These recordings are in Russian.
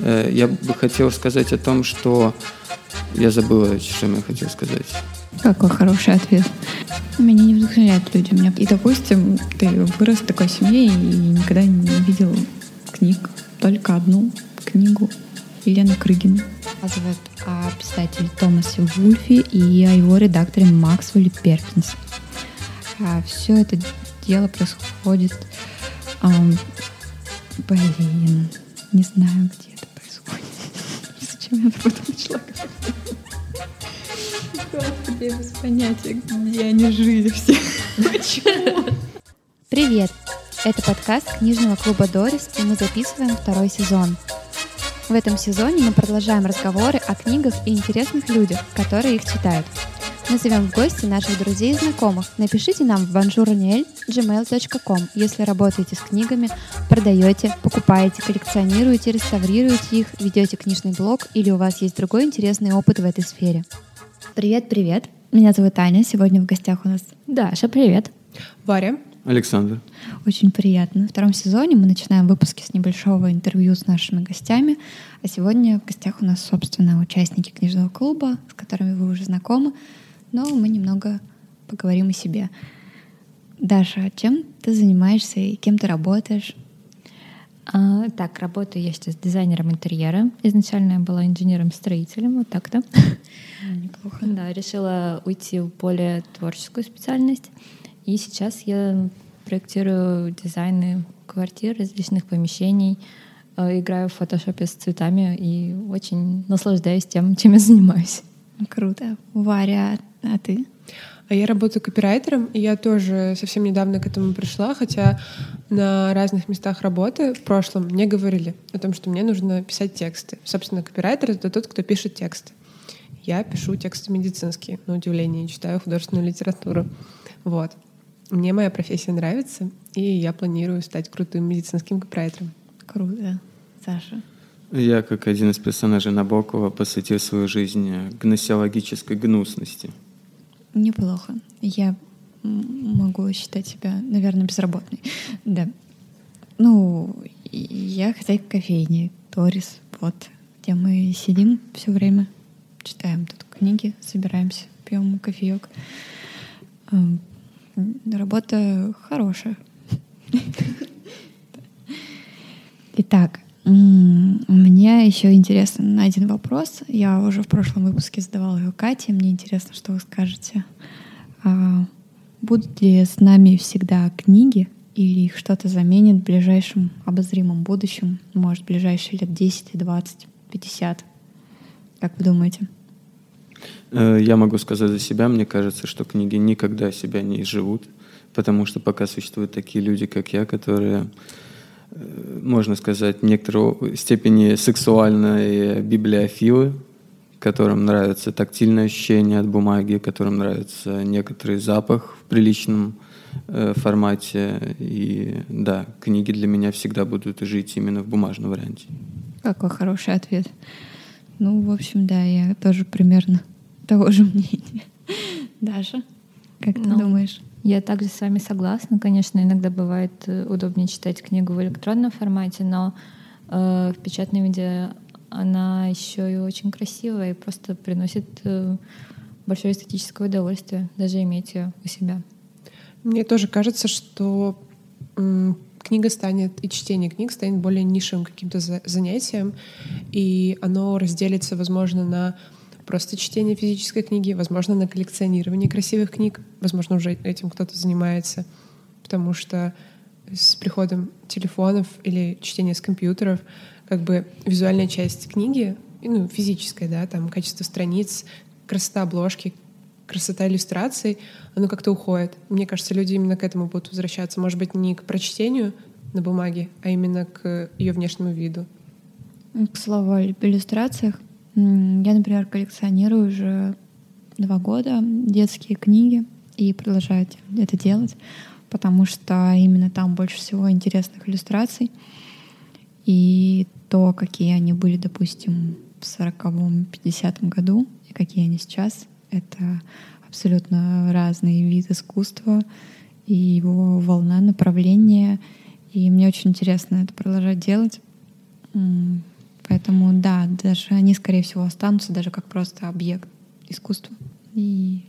Э, я бы хотел сказать о том, что я забыла, что я хотел сказать. Какой хороший ответ. Меня не вдохновляют люди. Меня... И, допустим, ты вырос в такой семье и никогда не видел книг. Только одну книгу Елены Крыгина. Рассказывает о писателе Томасе Вульфе и о его редакторе Максвелле Перкинс. А все это дело происходит... Эм, блин, не знаю, где. Зачем я об этом начала Господи, без понятия, где они жили все. Почему? Привет! Это подкаст книжного клуба «Дорис», и мы записываем второй сезон. В этом сезоне мы продолжаем разговоры о книгах и интересных людях, которые их читают. Мы зовем в гости наших друзей и знакомых. Напишите нам в bonjournel.gmail.com, если работаете с книгами, продаете, покупаете, коллекционируете, реставрируете их, ведете книжный блог или у вас есть другой интересный опыт в этой сфере. Привет-привет. Меня зовут Аня. Сегодня в гостях у нас Даша. Привет. Варя. Александр. Очень приятно. В втором сезоне мы начинаем выпуски с небольшого интервью с нашими гостями. А сегодня в гостях у нас, собственно, участники книжного клуба, с которыми вы уже знакомы но мы немного поговорим о себе. Даша, чем ты занимаешься и кем ты работаешь? А, так, работаю я сейчас дизайнером интерьера. Изначально я была инженером-строителем, вот так-то. Неплохо. Да, решила уйти в более творческую специальность. И сейчас я проектирую дизайны квартир, различных помещений, э, играю в фотошопе с цветами и очень наслаждаюсь тем, чем я занимаюсь. Круто. Варя, а ты? А я работаю копирайтером, и я тоже совсем недавно к этому пришла, хотя на разных местах работы в прошлом мне говорили о том, что мне нужно писать тексты. Собственно, копирайтер — это тот, кто пишет тексты. Я пишу тексты медицинские, на удивление, читаю художественную литературу. Вот. Мне моя профессия нравится, и я планирую стать крутым медицинским копирайтером. Круто. Саша? Я, как один из персонажей Набокова, посвятил свою жизнь гносеологической гнусности. Неплохо. Я могу считать себя, наверное, безработной. Да. Ну, я хозяйка кофейни, Торис, вот, где мы сидим все время, читаем тут книги, собираемся, пьем кофеек. Эм, работа хорошая. Итак, мне еще интересен один вопрос. Я уже в прошлом выпуске задавала его Кате. Мне интересно, что вы скажете. А, будут ли с нами всегда книги или их что-то заменит в ближайшем обозримом будущем? Может, в ближайшие лет 10, 20, 50? Как вы думаете? Э, я могу сказать за себя. Мне кажется, что книги никогда себя не изживут, потому что пока существуют такие люди, как я, которые можно сказать, в некоторой степени сексуальные библиофилы, которым нравится тактильное ощущение от бумаги, которым нравится некоторый запах в приличном э, формате. И да, книги для меня всегда будут жить именно в бумажном варианте. Какой хороший ответ. Ну, в общем, да, я тоже примерно того же мнения. Даша, как ты ну, думаешь? Я также с вами согласна. Конечно, иногда бывает э, удобнее читать книгу в электронном формате, но э, в печатном виде она еще и очень красивая и просто приносит э, большое эстетическое удовольствие даже иметь ее у себя. Мне тоже кажется, что книга станет, и чтение книг станет более нишевым каким-то занятием, и оно разделится, возможно, на просто чтение физической книги, возможно, на коллекционирование красивых книг, возможно, уже этим кто-то занимается, потому что с приходом телефонов или чтения с компьютеров как бы визуальная часть книги, ну, физическая, да, там качество страниц, красота обложки, красота иллюстраций, оно как-то уходит. Мне кажется, люди именно к этому будут возвращаться. Может быть, не к прочтению на бумаге, а именно к ее внешнему виду. К слову о иллюстрациях, я, например, коллекционирую уже два года детские книги и продолжаю это делать, потому что именно там больше всего интересных иллюстраций. И то, какие они были, допустим, в 40-м, 50-м году, и какие они сейчас, это абсолютно разный вид искусства и его волна, направления. И мне очень интересно это продолжать делать. Поэтому, да, даже они, скорее всего, останутся даже как просто объект искусства. И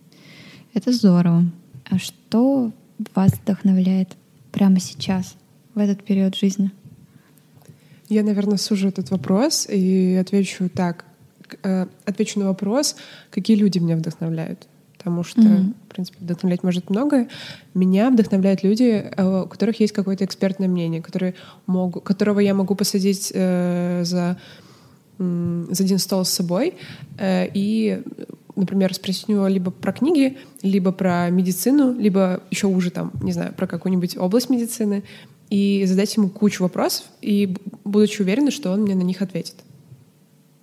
это здорово. А что вас вдохновляет прямо сейчас, в этот период жизни? Я, наверное, сужу этот вопрос и отвечу так. Э, отвечу на вопрос, какие люди меня вдохновляют. Потому что, mm-hmm. в принципе, вдохновлять может многое. Меня вдохновляют люди, э, у которых есть какое-то экспертное мнение, которые могут, которого я могу посадить э, за, э, за один стол с собой э, и например, спросить у него либо про книги, либо про медицину, либо еще уже там, не знаю, про какую-нибудь область медицины, и задать ему кучу вопросов, и будучи уверена, что он мне на них ответит.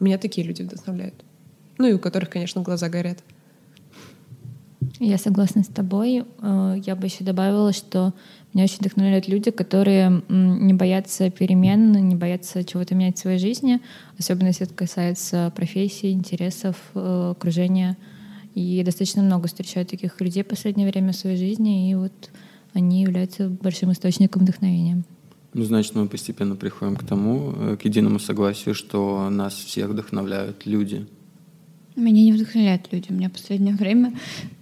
Меня такие люди вдохновляют. Ну и у которых, конечно, глаза горят. Я согласна с тобой. Э, я бы еще добавила, что меня очень вдохновляют люди, которые не боятся перемен, не боятся чего-то менять в своей жизни, особенно если это касается профессии, интересов, э, окружения. И достаточно много встречаю таких людей в последнее время в своей жизни, и вот они являются большим источником вдохновения. Ну, значит, мы постепенно приходим к тому, э, к единому согласию, что нас всех вдохновляют люди. Меня не вдохновляют люди. Меня в последнее время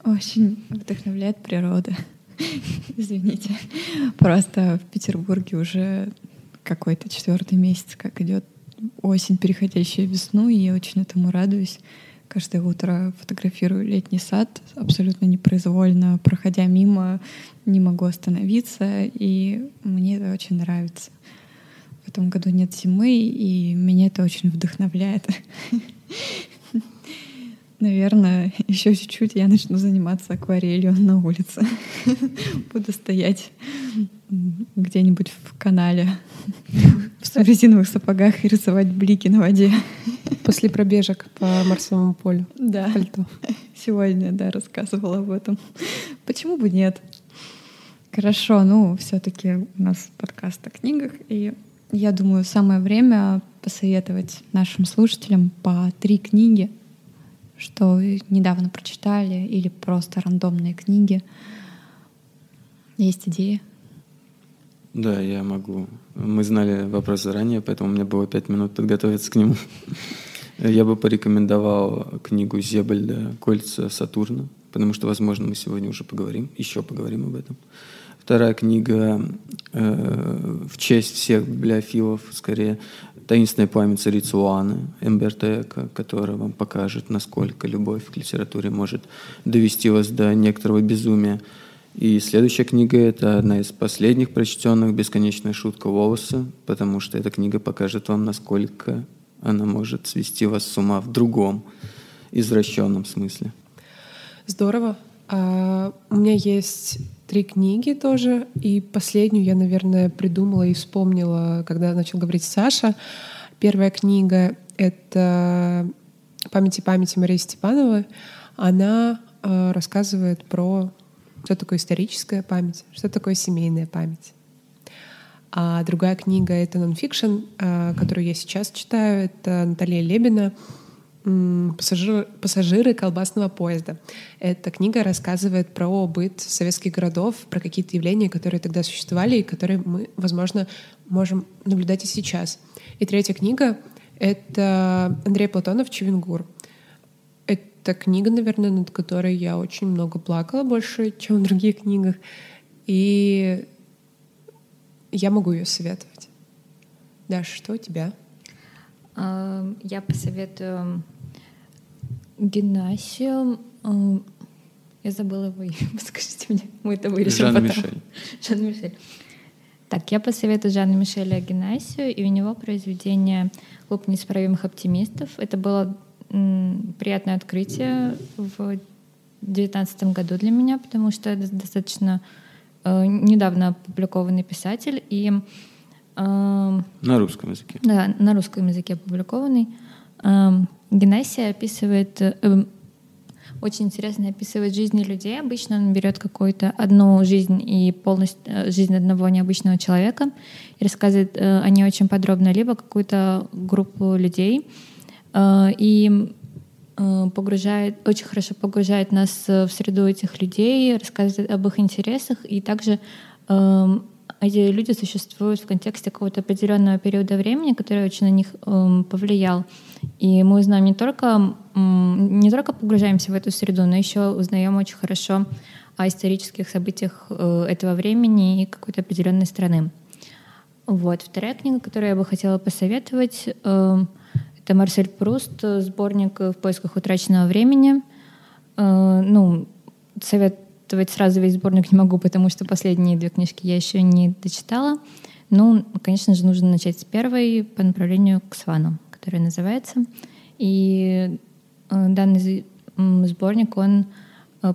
очень вдохновляет природа. Извините. Просто в Петербурге уже какой-то четвертый месяц, как идет осень, переходящая в весну, и я очень этому радуюсь. Каждое утро фотографирую летний сад, абсолютно непроизвольно, проходя мимо, не могу остановиться, и мне это очень нравится. В этом году нет зимы, и меня это очень вдохновляет. Наверное, еще чуть-чуть я начну заниматься акварелью на улице. Буду стоять где-нибудь в канале в резиновых сапогах и рисовать блики на воде. После пробежек по Марсовому полю. Да. Пальто. Сегодня, да, рассказывала об этом. Почему бы нет? Хорошо, ну, все-таки у нас подкаст о книгах, и я думаю, самое время посоветовать нашим слушателям по три книги что недавно прочитали, или просто рандомные книги. Есть идеи? Да, я могу. Мы знали вопрос заранее, поэтому у меня было пять минут подготовиться к нему. Я бы порекомендовал книгу Зебальда «Кольца Сатурна», потому что, возможно, мы сегодня уже поговорим, еще поговорим об этом. Вторая книга э, в честь всех библиофилов, скорее, таинственная память царицы Луаны Эмберто которая вам покажет, насколько любовь к литературе может довести вас до некоторого безумия. И следующая книга — это одна из последних прочтенных «Бесконечная шутка волоса», потому что эта книга покажет вам, насколько она может свести вас с ума в другом, извращенном смысле. Здорово. А, у меня есть три книги тоже, и последнюю я, наверное, придумала и вспомнила, когда начал говорить Саша. Первая книга — это «Памяти памяти» Марии Степановой. Она э, рассказывает про что такое историческая память, что такое семейная память. А другая книга — это нонфикшн, э, которую я сейчас читаю. Это Наталья Лебина — Пассажиры, пассажиры колбасного поезда. Эта книга рассказывает про быт советских городов, про какие-то явления, которые тогда существовали и которые мы, возможно, можем наблюдать и сейчас. И третья книга — это Андрей Платонов «Чевенгур». Это книга, наверное, над которой я очень много плакала, больше, чем в других книгах. И я могу ее советовать. Даша, что у тебя? Я посоветую гимнасию. Я забыла его имя, подскажите мне. Мы это вырежем Жан потом. Мишель. Жан Мишель. Так, я посоветую Жанна Мишеля гимнасию, и у него произведение «Клуб неисправимых оптимистов». Это было м, приятное открытие в девятнадцатом году для меня, потому что это достаточно э, недавно опубликованный писатель, и на русском языке. Да, на русском языке опубликованный. Генесия описывает э, очень интересно описывает жизни людей. Обычно он берет какую-то одну жизнь и полностью э, жизнь одного необычного человека и рассказывает э, о ней очень подробно, либо какую-то группу людей и погружает, очень хорошо погружает нас в среду этих людей, рассказывает об их интересах и также эти люди существуют в контексте какого-то определенного периода времени, который очень на них э, повлиял. И мы узнаем не только, э, не только погружаемся в эту среду, но еще узнаем очень хорошо о исторических событиях э, этого времени и какой-то определенной страны. Вот. Вторая книга, которую я бы хотела посоветовать, э, это Марсель Пруст, сборник «В поисках утраченного времени». Э, ну, советовать сразу весь сборник не могу, потому что последние две книжки я еще не дочитала. Ну, конечно же, нужно начать с первой по направлению к Свану, которая называется. И данный сборник, он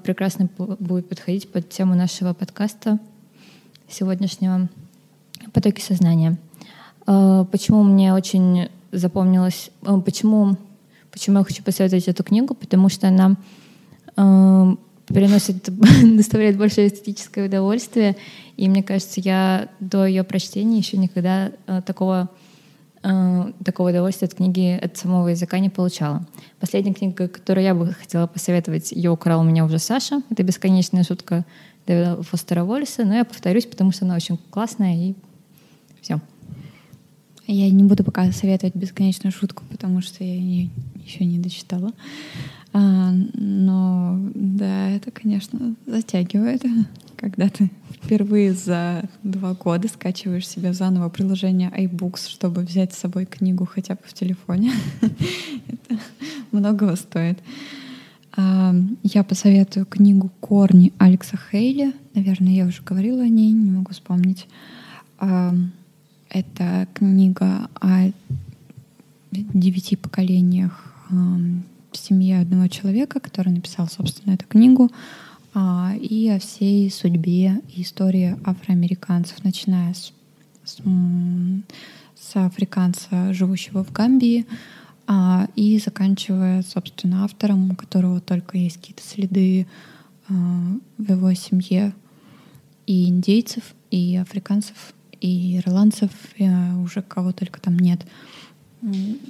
прекрасно будет подходить под тему нашего подкаста сегодняшнего потоки сознания. Э, почему мне очень запомнилось, э, почему, почему я хочу посоветовать эту книгу, потому что она э, приносит, доставляет большое эстетическое удовольствие, и мне кажется, я до ее прочтения еще никогда такого такого удовольствия от книги от самого языка не получала. Последняя книга, которую я бы хотела посоветовать, ее украл у меня уже Саша. Это «Бесконечная шутка» Дэвида Фостера Уоллеса, но я повторюсь, потому что она очень классная и все. Я не буду пока советовать бесконечную шутку, потому что я ее еще не дочитала. А, но да, это, конечно, затягивает, когда ты впервые за два года скачиваешь себе заново приложение iBooks, чтобы взять с собой книгу хотя бы в телефоне. это многого стоит. А, я посоветую книгу «Корни» Алекса Хейли. Наверное, я уже говорила о ней, не могу вспомнить. А, это книга о девяти поколениях семьи одного человека, который написал, собственно, эту книгу, э, и о всей судьбе и истории афроамериканцев, начиная с, с, африканца, живущего в Гамбии, э, и заканчивая, собственно, автором, у которого только есть какие-то следы э, в его семье и индейцев, и африканцев и ирландцев, и уже кого только там нет.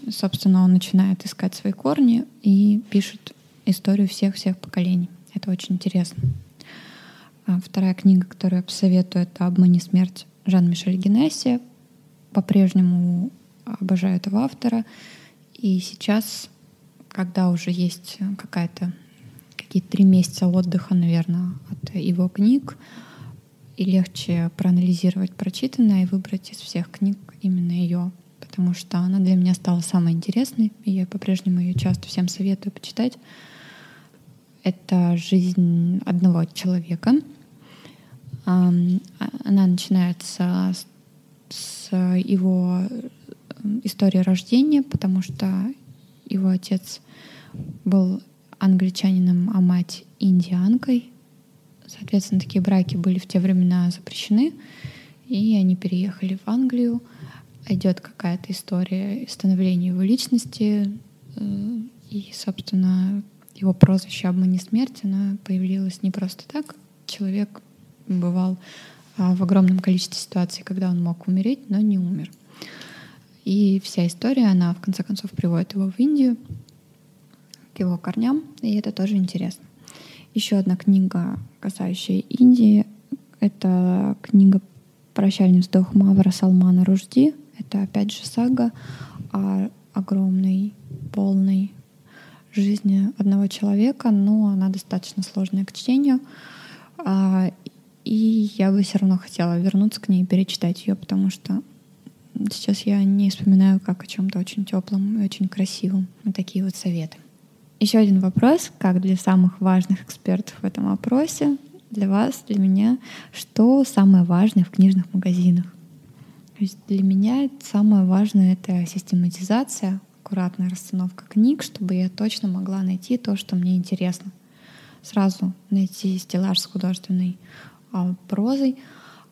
Собственно, он начинает искать свои корни и пишет историю всех-всех поколений. Это очень интересно. А вторая книга, которую я посоветую, это «Обмани смерть» Жан-Мишель Генесси. По-прежнему обожаю этого автора. И сейчас, когда уже есть какая-то какие-то три месяца отдыха, наверное, от его книг, и легче проанализировать прочитанное и выбрать из всех книг именно ее, потому что она для меня стала самой интересной, и я по-прежнему ее часто всем советую почитать. Это жизнь одного человека. Она начинается с его истории рождения, потому что его отец был англичанином, а мать индианкой, Соответственно, такие браки были в те времена запрещены, и они переехали в Англию. Идет какая-то история становления его личности, э, и, собственно, его прозвище «Обмани смерть» она появилась не просто так. Человек бывал а, в огромном количестве ситуаций, когда он мог умереть, но не умер. И вся история, она в конце концов приводит его в Индию, к его корням, и это тоже интересно. Еще одна книга, касающая Индии, это книга «Прощальный вздох Мавра Салмана Ружди». Это опять же сага о огромной, полной жизни одного человека, но она достаточно сложная к чтению. А, и я бы все равно хотела вернуться к ней и перечитать ее, потому что сейчас я не вспоминаю как о чем-то очень теплом и очень красивом. Вот такие вот советы. Еще один вопрос, как для самых важных экспертов в этом вопросе, для вас, для меня, что самое важное в книжных магазинах? То есть для меня самое важное — это систематизация, аккуратная расстановка книг, чтобы я точно могла найти то, что мне интересно. Сразу найти стеллаж с художественной а, прозой,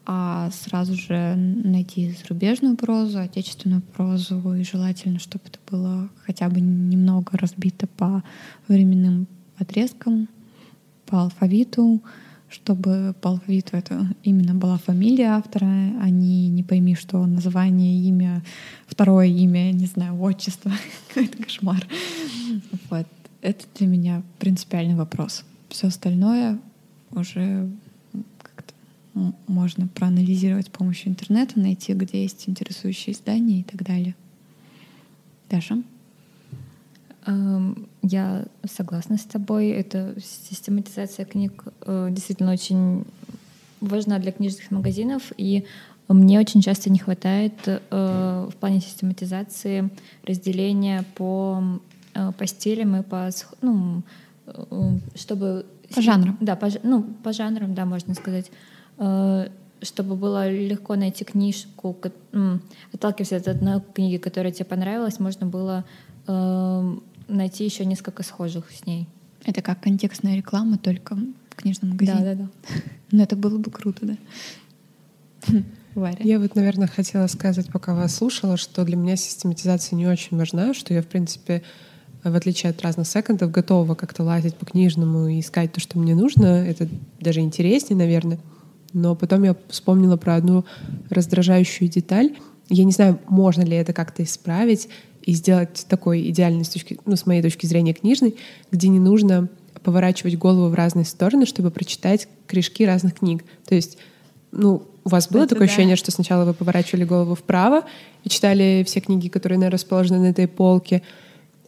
а сразу же найти зарубежную прозу, отечественную прозу, и желательно, чтобы это было хотя бы немного разбито по временным отрезкам, по алфавиту, чтобы по алфавиту это именно была фамилия автора, а не не пойми, что название, имя, второе имя, не знаю, отчество. Какой-то кошмар. Вот. Это для меня принципиальный вопрос. Все остальное уже можно проанализировать с помощью интернета, найти, где есть интересующие издания и так далее. Даша? Эм, я согласна с тобой. Это систематизация книг э, действительно очень важна для книжных магазинов, и мне очень часто не хватает э, в плане систематизации разделения по, э, по стилям и по, ну, чтобы... По жанрам. Да, по, ну, по жанрам, да, можно сказать чтобы было легко найти книжку, отталкиваясь от одной книги, которая тебе понравилась, можно было эм, найти еще несколько схожих с ней. Это как контекстная реклама, только в книжном магазине. Да, да, да. Но это было бы круто, да. Варя. Я вот, наверное, хотела сказать, пока вас слушала, что для меня систематизация не очень важна, что я, в принципе, в отличие от разных секондов, готова как-то лазить по книжному и искать то, что мне нужно. Это даже интереснее, наверное. Но потом я вспомнила про одну раздражающую деталь. Я не знаю, можно ли это как-то исправить и сделать такой идеальный с точки, ну, с моей точки зрения, книжный, где не нужно поворачивать голову в разные стороны, чтобы прочитать корешки разных книг. То есть, ну, у вас было Это такое да. ощущение, что сначала вы поворачивали голову вправо и читали все книги, которые наверное, расположены на этой полке,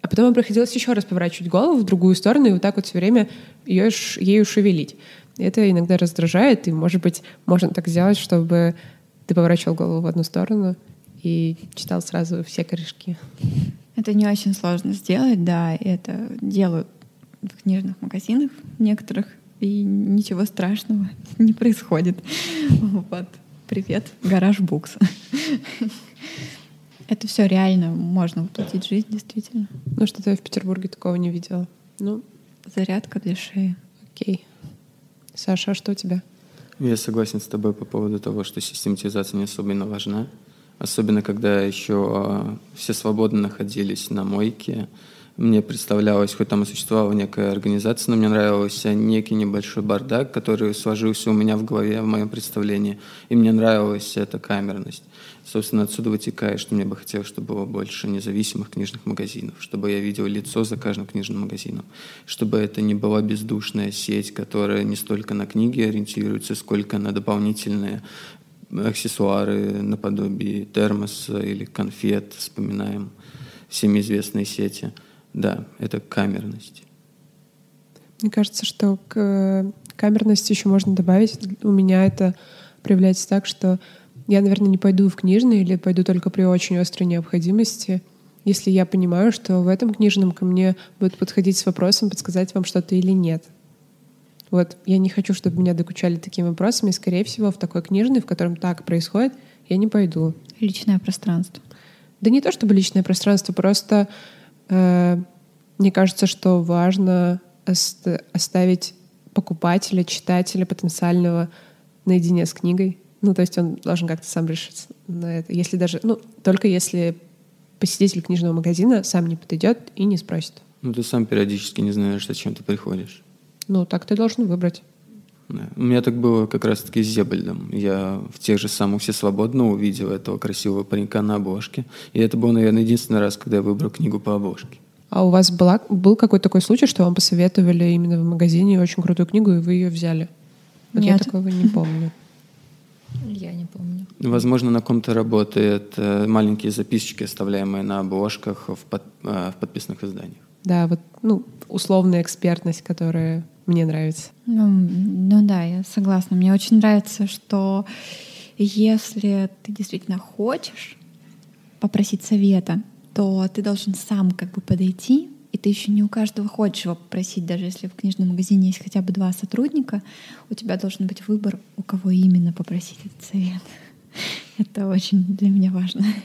а потом вам приходилось еще раз поворачивать голову в другую сторону и вот так вот все время ее, ею шевелить. Это иногда раздражает, и, может быть, можно так сделать, чтобы ты поворачивал голову в одну сторону и читал сразу все корешки. Это не очень сложно сделать, да, это делают в книжных магазинах некоторых, и ничего страшного не происходит. Вот. Привет, гараж букс. Это все реально можно воплотить в жизнь, действительно. Ну, что-то я в Петербурге такого не видела. Ну, зарядка для шеи. Окей. Саша, а что у тебя? Я согласен с тобой по поводу того, что систематизация не особенно важна. Особенно, когда еще а, все свободно находились на мойке, мне представлялось, хоть там и существовала некая организация, но мне нравился некий небольшой бардак, который сложился у меня в голове, в моем представлении. И мне нравилась эта камерность. Собственно, отсюда вытекает, что мне бы хотелось, чтобы было больше независимых книжных магазинов, чтобы я видел лицо за каждым книжным магазином, чтобы это не была бездушная сеть, которая не столько на книги ориентируется, сколько на дополнительные аксессуары наподобие термоса или конфет, вспоминаем всеми известные сети – да, это камерность. Мне кажется, что к камерности еще можно добавить. У меня это проявляется так, что я, наверное, не пойду в книжный или пойду только при очень острой необходимости, если я понимаю, что в этом книжном ко мне будут подходить с вопросом, подсказать вам что-то или нет. Вот я не хочу, чтобы меня докучали такими вопросами. Скорее всего, в такой книжный, в котором так происходит, я не пойду. Личное пространство. Да не то чтобы личное пространство, просто Э, мне кажется, что важно оставить покупателя, читателя потенциального наедине с книгой. Ну, то есть он должен как-то сам решиться на это. Если даже, ну, только если посетитель книжного магазина сам не подойдет и не спросит. Ну, ты сам периодически не знаешь, зачем ты приходишь. Ну, так ты должен выбрать. Да. У меня так было как раз-таки с Зебальдом. Я в тех же самых «Все свободно» увидел этого красивого паренька на обложке. И это был, наверное, единственный раз, когда я выбрал книгу по обложке. А у вас была, был какой-то такой случай, что вам посоветовали именно в магазине очень крутую книгу, и вы ее взяли? Вот Нет. я такого не помню. Я не помню. Возможно, на ком-то работают э, маленькие записочки, оставляемые на обложках в, под, э, в подписанных изданиях. Да, вот ну, условная экспертность, которая мне нравится. Ну, ну да, я согласна. Мне очень нравится, что если ты действительно хочешь попросить совета, то ты должен сам как бы подойти, и ты еще не у каждого хочешь его попросить, даже если в книжном магазине есть хотя бы два сотрудника, у тебя должен быть выбор, у кого именно попросить этот совет. Это очень для меня важно.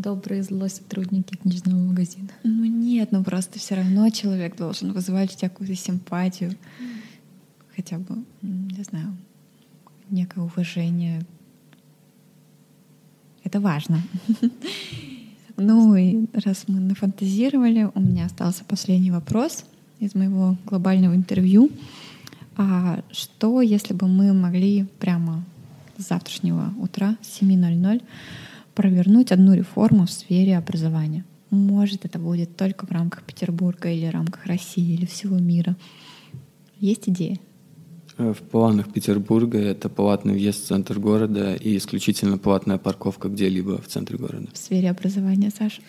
добрые злой сотрудники книжного магазина. Ну нет, ну просто все равно человек должен вызывать у тебя какую-то симпатию, хотя бы, не знаю, некое уважение. Это важно. Ну и раз мы нафантазировали, у меня остался последний вопрос из моего глобального интервью. А что, если бы мы могли прямо с завтрашнего утра с 7.00 провернуть одну реформу в сфере образования. Может, это будет только в рамках Петербурга или в рамках России или всего мира. Есть идеи? Э, в планах Петербурга это платный въезд в центр города и исключительно платная парковка где-либо в центре города. В сфере образования, Саша?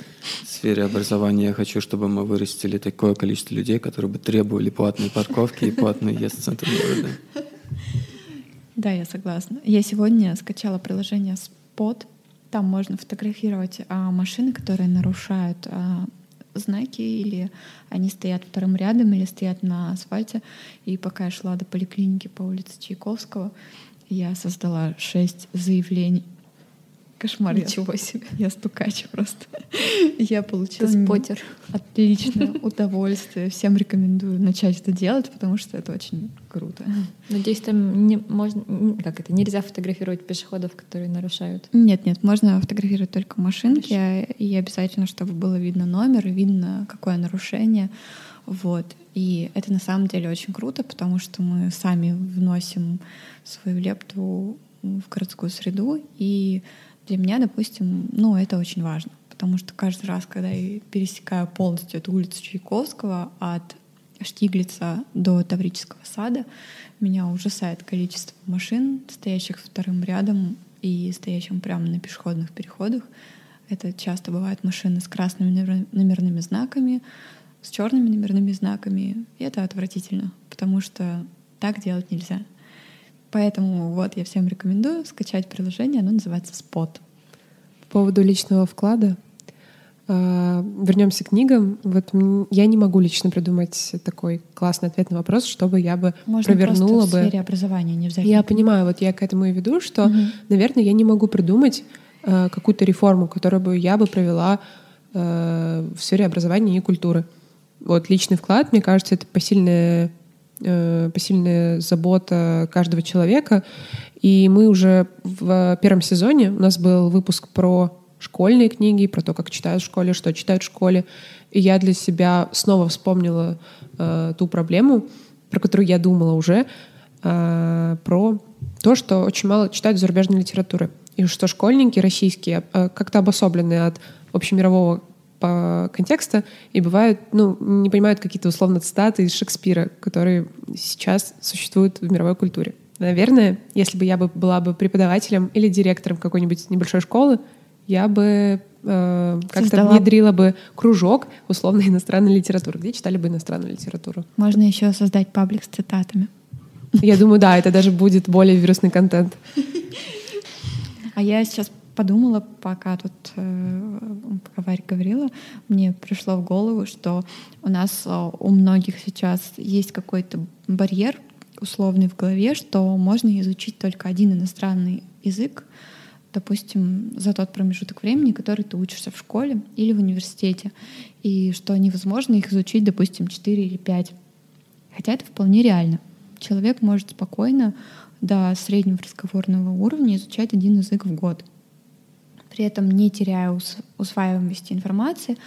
В сфере образования я хочу, чтобы мы вырастили такое количество людей, которые бы требовали платной парковки и платный въезд в центр города. Да, я согласна. Я сегодня скачала приложение Spot. Там можно фотографировать а, машины, которые нарушают а, знаки, или они стоят вторым рядом, или стоят на асфальте. И пока я шла до поликлиники по улице Чайковского, я создала шесть заявлений Кошмар. Ничего себе. Я стукач просто. Я получила Ты спотер. отличное удовольствие. Всем рекомендую начать это делать, потому что это очень круто. Надеюсь, там не можно, как это, нельзя фотографировать пешеходов, которые нарушают. Нет, нет, можно фотографировать только машинки, и обязательно, чтобы было видно номер, видно какое нарушение. Вот. И это на самом деле очень круто, потому что мы сами вносим свою лепту в городскую среду, и для меня, допустим, ну, это очень важно, потому что каждый раз, когда я пересекаю полностью эту улицу Чайковского от Штиглица до Таврического сада, меня ужасает количество машин, стоящих вторым рядом и стоящим прямо на пешеходных переходах. Это часто бывают машины с красными номерными знаками, с черными номерными знаками. И это отвратительно, потому что так делать нельзя. Поэтому вот я всем рекомендую скачать приложение, оно называется Spot. По поводу личного вклада, а, вернемся к книгам. Вот я не могу лично придумать такой классный ответ на вопрос, чтобы я бы Можно провернула бы. В сфере образования не взять. Я понимаю, вот я к этому и веду, что, угу. наверное, я не могу придумать э, какую-то реформу, которую бы я бы провела э, в сфере образования и культуры. Вот личный вклад, мне кажется, это посильная посильная забота каждого человека. И мы уже в первом сезоне, у нас был выпуск про школьные книги, про то, как читают в школе, что читают в школе. И я для себя снова вспомнила э, ту проблему, про которую я думала уже, э, про то, что очень мало читают зарубежной литературы. И что школьники российские э, как-то обособлены от общемирового по контекста и бывают, ну, не понимают какие-то условно цитаты из Шекспира, которые сейчас существуют в мировой культуре. Наверное, если бы я бы была бы преподавателем или директором какой-нибудь небольшой школы, я бы э, как-то внедрила бы кружок условно иностранной литературы, где читали бы иностранную литературу. Можно еще создать паблик с цитатами. Я думаю, да, это даже будет более вирусный контент. А я сейчас подумала, пока тут э, пока Варя говорила, мне пришло в голову, что у нас э, у многих сейчас есть какой-то барьер условный в голове, что можно изучить только один иностранный язык, допустим, за тот промежуток времени, который ты учишься в школе или в университете, и что невозможно их изучить, допустим, 4 или 5. Хотя это вполне реально. Человек может спокойно до среднего разговорного уровня изучать один язык в год при этом не теряя усваиваемости информации.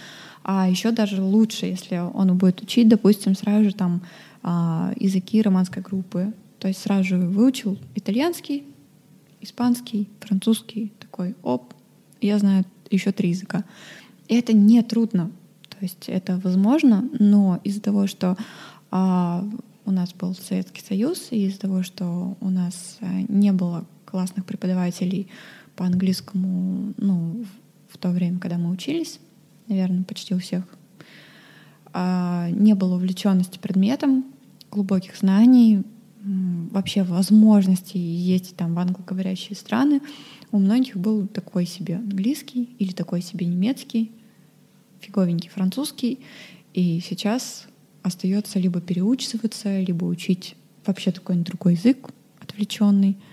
А еще даже лучше, если он будет учить, допустим, сразу же там а, языки романской группы. То есть сразу же выучил итальянский, испанский, французский, такой, оп, я знаю еще три языка. И это не трудно, то есть это возможно, но из-за того, что а, у нас был Советский Союз, и из-за того, что у нас а, не было классных преподавателей по английскому, ну, в то время, когда мы учились, наверное, почти у всех, а, не было увлеченности предметом, глубоких знаний, вообще возможности ездить там в англоговорящие страны. У многих был такой себе английский или такой себе немецкий, фиговенький французский. И сейчас остается либо переучиваться, либо учить вообще такой другой язык отвлеченный —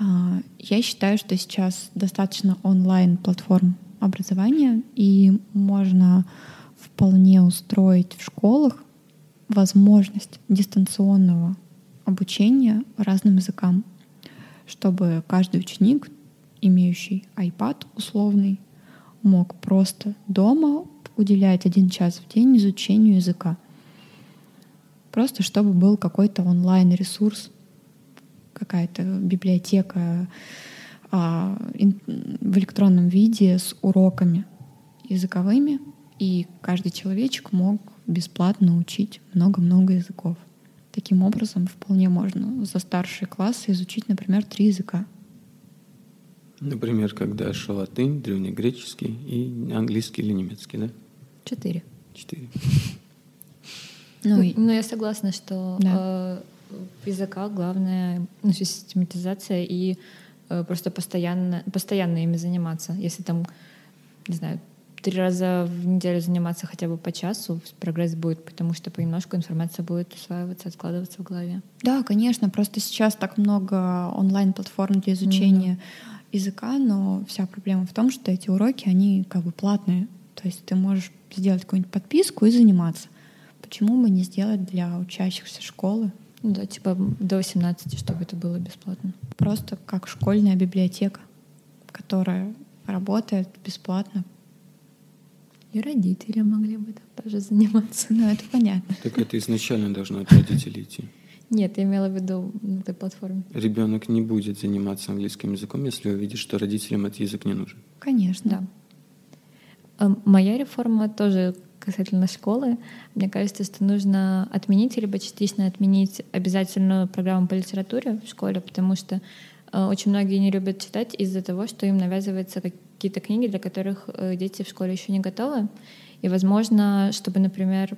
я считаю, что сейчас достаточно онлайн-платформ образования, и можно вполне устроить в школах возможность дистанционного обучения разным языкам, чтобы каждый ученик, имеющий iPad условный, мог просто дома уделять один час в день изучению языка. Просто чтобы был какой-то онлайн-ресурс, какая-то библиотека а, ин, в электронном виде с уроками языковыми, и каждый человечек мог бесплатно учить много-много языков. Таким образом, вполне можно за старшие классы изучить, например, три языка. Например, когда шел латынь, древнегреческий и английский или немецкий, да? Четыре. Четыре. Ну, Ну, и- ну, я согласна, что Да. э, в языках главное ну, систематизация и э, просто постоянно, постоянно ими заниматься. Если там, не знаю, три раза в неделю заниматься хотя бы по часу, прогресс будет, потому что понемножку информация будет усваиваться, откладываться в голове. Да, конечно, просто сейчас так много онлайн-платформ для изучения языка, но вся проблема в том, что эти уроки, они как бы платные. То есть ты можешь сделать какую-нибудь подписку и заниматься. Почему бы не сделать для учащихся школы Ну да, типа до 18, чтобы это было бесплатно. просто как школьная библиотека, которая работает бесплатно? И родители могли бы там тоже заниматься. Ну, это понятно. Так это изначально должно от родителей идти. Нет, я имела в виду на этой платформе. Ребенок не будет заниматься английским языком, если увидит, что родителям этот язык не нужен. Конечно. Да. А Моя реформа тоже касательно школы. Мне кажется, что нужно отменить либо частично отменить обязательную программу по литературе в школе, потому что э, очень многие не любят читать из-за того, что им навязываются какие-то книги, для которых э, дети в школе еще не готовы. И, возможно, чтобы, например,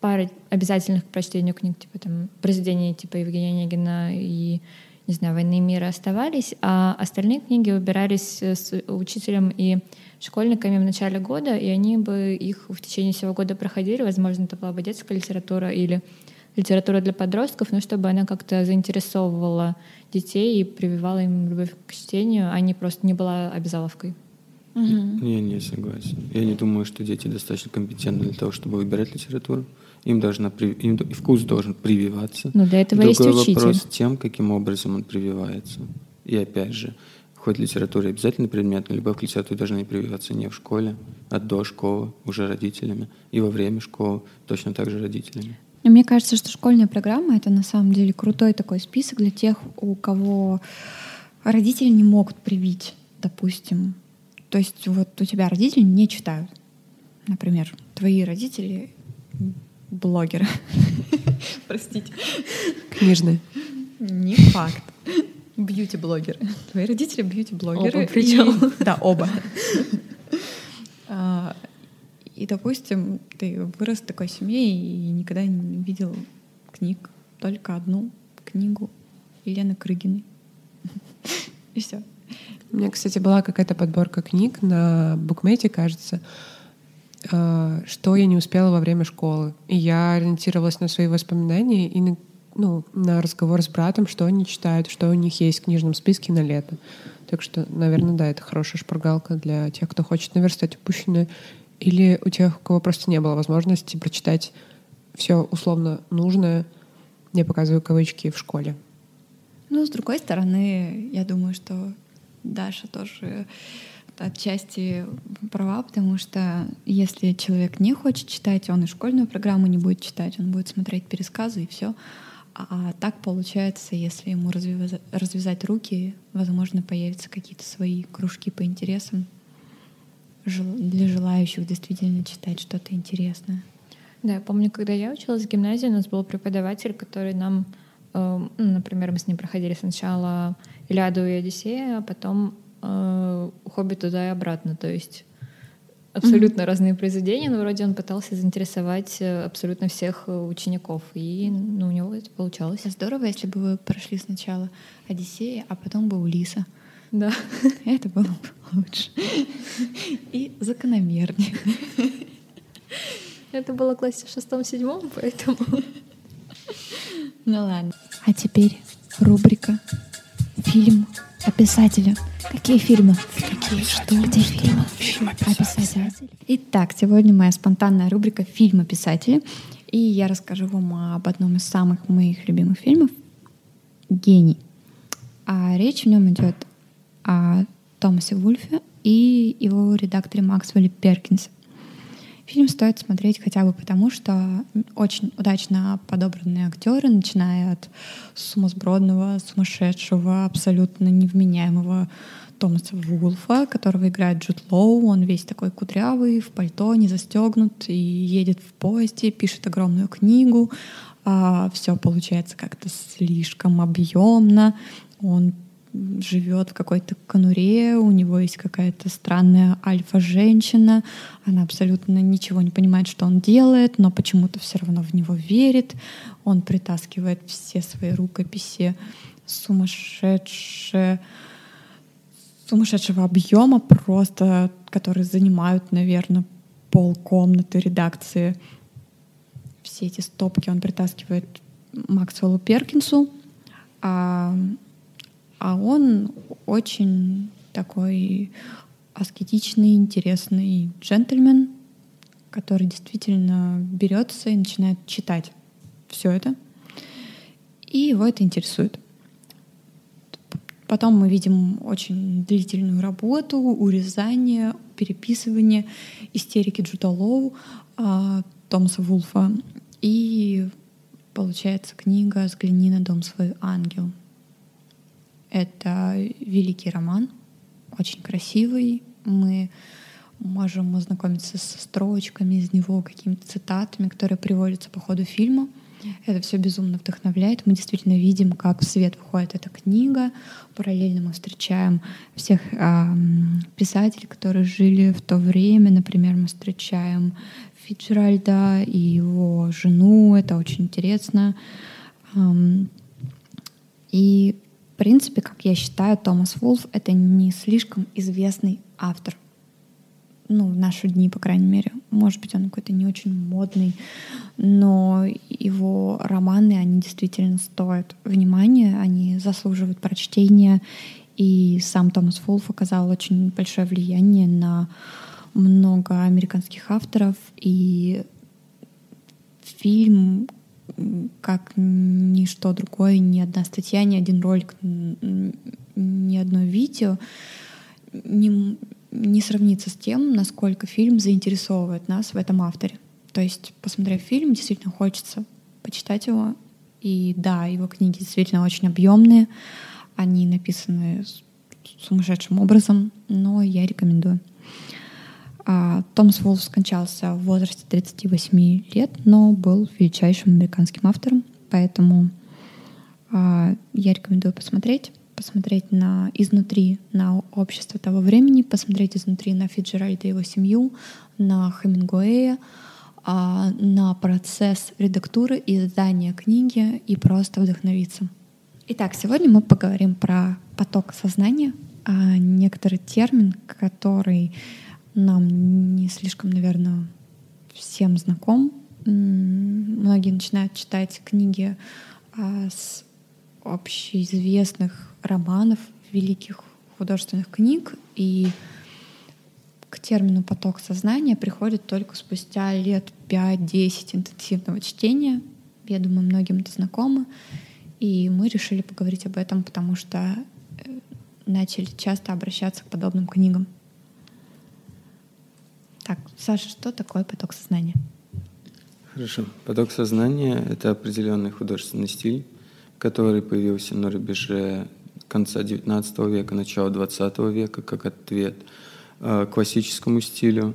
пара обязательных к прочтению книг, типа там произведений типа Евгения Онегина и не знаю, «Войны и мира» оставались, а остальные книги выбирались э, с учителем и школьниками в начале года, и они бы их в течение всего года проходили. Возможно, это была бы детская литература или литература для подростков, но чтобы она как-то заинтересовывала детей и прививала им любовь к чтению, а не просто не была обязаловкой. Мгм. Я не согласен. Я не думаю, что дети достаточно компетентны для того, чтобы выбирать литературу. Им, должна, им вкус должен прививаться. Ну, для этого есть Другой учитель. вопрос тем, каким образом он прививается. И опять же, хоть литература обязательно предмет, но любовь к литературе должна прививаться не в школе, а до школы, уже родителями, и во время школы точно так же родителями. Но Мне кажется, что школьная программа — это на самом деле крутой такой список для тех, у кого родители не могут привить, допустим. То есть вот у тебя родители не читают. Например, твои родители — блогеры. Простите. Книжные. Не факт. Бьюти-блогеры. Твои родители бьюти-блогеры. Оба причем. И- Да, оба. А, И, допустим, ты вырос в такой семье и никогда не видел книг. Только одну книгу Елены Крыгиной. И все. У меня, кстати, была какая-то подборка книг на букмете, кажется, что я не успела во время школы. И я ориентировалась на свои воспоминания и на, ну, на разговор с братом, что они читают, что у них есть в книжном списке на лето. Так что, наверное, да, это хорошая шпаргалка для тех, кто хочет наверстать упущенное. Или у тех, у кого просто не было возможности прочитать все условно нужное, не показываю кавычки, в школе. Ну, с другой стороны, я думаю, что Даша тоже отчасти права, потому что если человек не хочет читать, он и школьную программу не будет читать, он будет смотреть пересказы и все. А так получается, если ему развязать, развязать руки, возможно, появятся какие-то свои кружки по интересам для желающих действительно читать что-то интересное. Да, я помню, когда я училась в гимназии, у нас был преподаватель, который нам, э, ну, например, мы с ним проходили сначала Илиаду и Одиссея, а потом э, Хоббит туда и обратно. То есть абсолютно разные произведения, но вроде он пытался заинтересовать э, абсолютно всех э, учеников, и ну, у него это получалось. Здорово, если бы вы прошли сначала Одиссея, а потом бы Улиса. Да. Это было бы лучше. И закономернее. Это было в классе в шестом-седьмом, поэтому... Ну ладно. А теперь рубрика «Фильм о писателе». Какие фильмы? Какие? Что? Где фильмы? Фильм о писателе. Итак, сегодня моя спонтанная рубрика «Фильм о писателе». И я расскажу вам об одном из самых моих любимых фильмов «Гений». А речь в нем идет о Томасе Вульфе и его редакторе Максвелле Перкинсе. Фильм стоит смотреть хотя бы потому, что очень удачно подобранные актеры, начиная от сумасбродного, сумасшедшего, абсолютно невменяемого Томаса Вулфа, которого играет Джуд Лоу. Он весь такой кудрявый, в пальто, не застегнут, и едет в поезде, пишет огромную книгу, а, все получается как-то слишком объемно, он живет в какой-то конуре, у него есть какая-то странная альфа-женщина, она абсолютно ничего не понимает, что он делает, но почему-то все равно в него верит, он притаскивает все свои рукописи сумасшедшие, сумасшедшего объема просто, которые занимают, наверное, пол комнаты редакции. Все эти стопки он притаскивает Максвеллу Перкинсу, а, а он очень такой аскетичный, интересный джентльмен, который действительно берется и начинает читать все это. И его это интересует. Потом мы видим очень длительную работу, урезание, переписывание, истерики Джуда Лоу, а, Томаса Вулфа. И получается книга «Взгляни на дом свой ангел». Это великий роман, очень красивый. Мы можем ознакомиться со строчками из него, какими-то цитатами, которые приводятся по ходу фильма — это все безумно вдохновляет. Мы действительно видим, как в свет выходит эта книга. Параллельно мы встречаем всех э, писателей, которые жили в то время. Например, мы встречаем Фиджеральда и его жену. Это очень интересно. И, в принципе, как я считаю, Томас Вулф — это не слишком известный автор. Ну, в наши дни, по крайней мере. Может быть, он какой-то не очень модный, но его романы, они действительно стоят внимания, они заслуживают прочтения, и сам Томас Фулф оказал очень большое влияние на много американских авторов, и фильм как ничто другое, ни одна статья, ни один ролик, ни одно видео не, не сравнится с тем, насколько фильм заинтересовывает нас в этом авторе. То есть, посмотрев фильм, действительно хочется почитать его. И да, его книги действительно очень объемные, они написаны сумасшедшим образом, но я рекомендую. А, Томас Волф скончался в возрасте 38 лет, но был величайшим американским автором, поэтому а, я рекомендую посмотреть посмотреть на изнутри на общество того времени, посмотреть изнутри на Фиджеральда и его семью, на Хемингуэя, а, на процесс редактуры и издания книги и просто вдохновиться. Итак, сегодня мы поговорим про поток сознания, некоторый термин, который нам не слишком, наверное, всем знаком. Многие начинают читать книги а, с общеизвестных романов, великих художественных книг, и к термину «поток сознания» приходит только спустя лет 5-10 интенсивного чтения. Я думаю, многим это знакомо. И мы решили поговорить об этом, потому что э, начали часто обращаться к подобным книгам. Так, Саша, что такое поток сознания? Хорошо. Поток сознания — это определенный художественный стиль, который появился на рубеже конца XIX века, начала XX века, как ответ э, классическому стилю.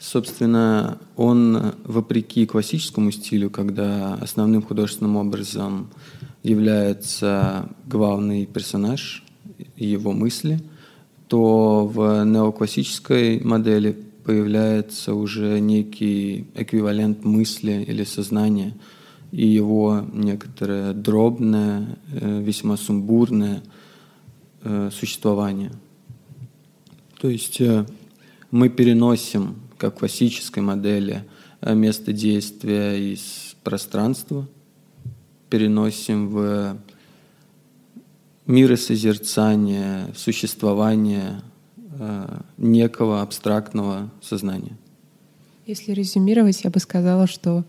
Собственно, он, вопреки классическому стилю, когда основным художественным образом является главный персонаж его мысли, то в неоклассической модели появляется уже некий эквивалент мысли или сознания – и его некоторое дробное, э, весьма сумбурное э, существование. То есть э, мы переносим, как в классической модели, место действия из пространства, переносим в миросозерцание, существование некого абстрактного сознания. Если резюмировать, я бы сказала, что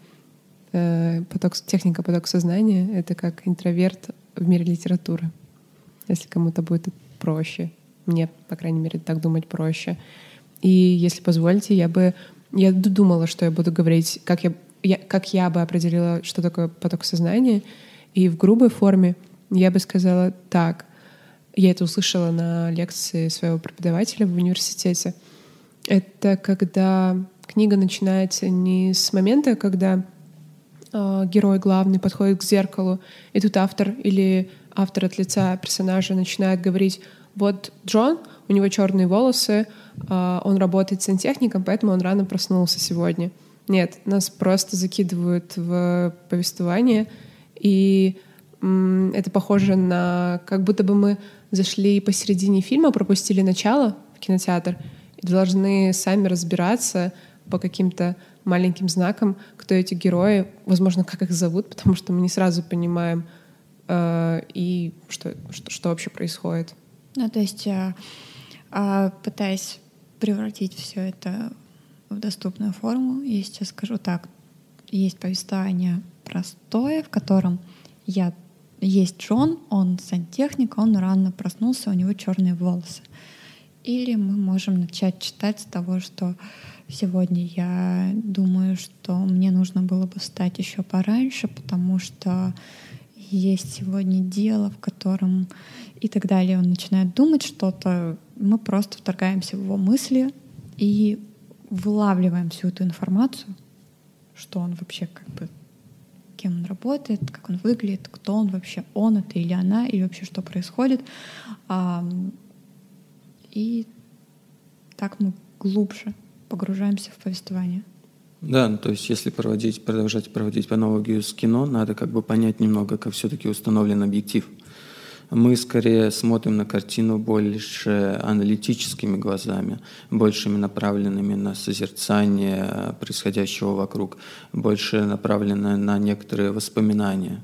Э, поток, техника поток сознания — это как интроверт в мире литературы. Если кому-то будет проще. Мне, по крайней мере, так думать проще. И если позволите, я бы... Я думала, что я буду говорить, как я, я, как я бы определила, что такое поток сознания. И в грубой форме я бы сказала так. Я это услышала на лекции своего преподавателя в университете. Это когда книга начинается не с момента, когда э, герой главный подходит к зеркалу, и тут автор или автор от лица персонажа начинает говорить, вот Джон, у него черные волосы, э, он работает сантехником, поэтому он рано проснулся сегодня. Нет, нас просто закидывают в повествование, и это похоже на как будто бы мы зашли посередине фильма, пропустили начало в кинотеатр и должны сами разбираться по каким-то маленьким знакам, кто эти герои, возможно, как их зовут, потому что мы не сразу понимаем э, и что, что, что вообще происходит. Ну, то есть, э, э, пытаясь превратить все это в доступную форму, я сейчас скажу так, есть повествование простое, в котором я есть Джон, он сантехник, он рано проснулся, у него черные волосы. Или мы можем начать читать с того, что сегодня я думаю, что мне нужно было бы встать еще пораньше, потому что есть сегодня дело, в котором и так далее. Он начинает думать что-то, мы просто вторгаемся в его мысли и вылавливаем всю эту информацию, что он вообще как бы кем он работает, как он выглядит, кто он вообще, он это или она, или вообще что происходит. И так мы глубже погружаемся в повествование. Да, ну, то есть если проводить, продолжать проводить аналогию с кино, надо как бы понять немного, как все-таки установлен объектив. Мы скорее смотрим на картину больше аналитическими глазами, большими направленными на созерцание происходящего вокруг, больше направлены на некоторые воспоминания.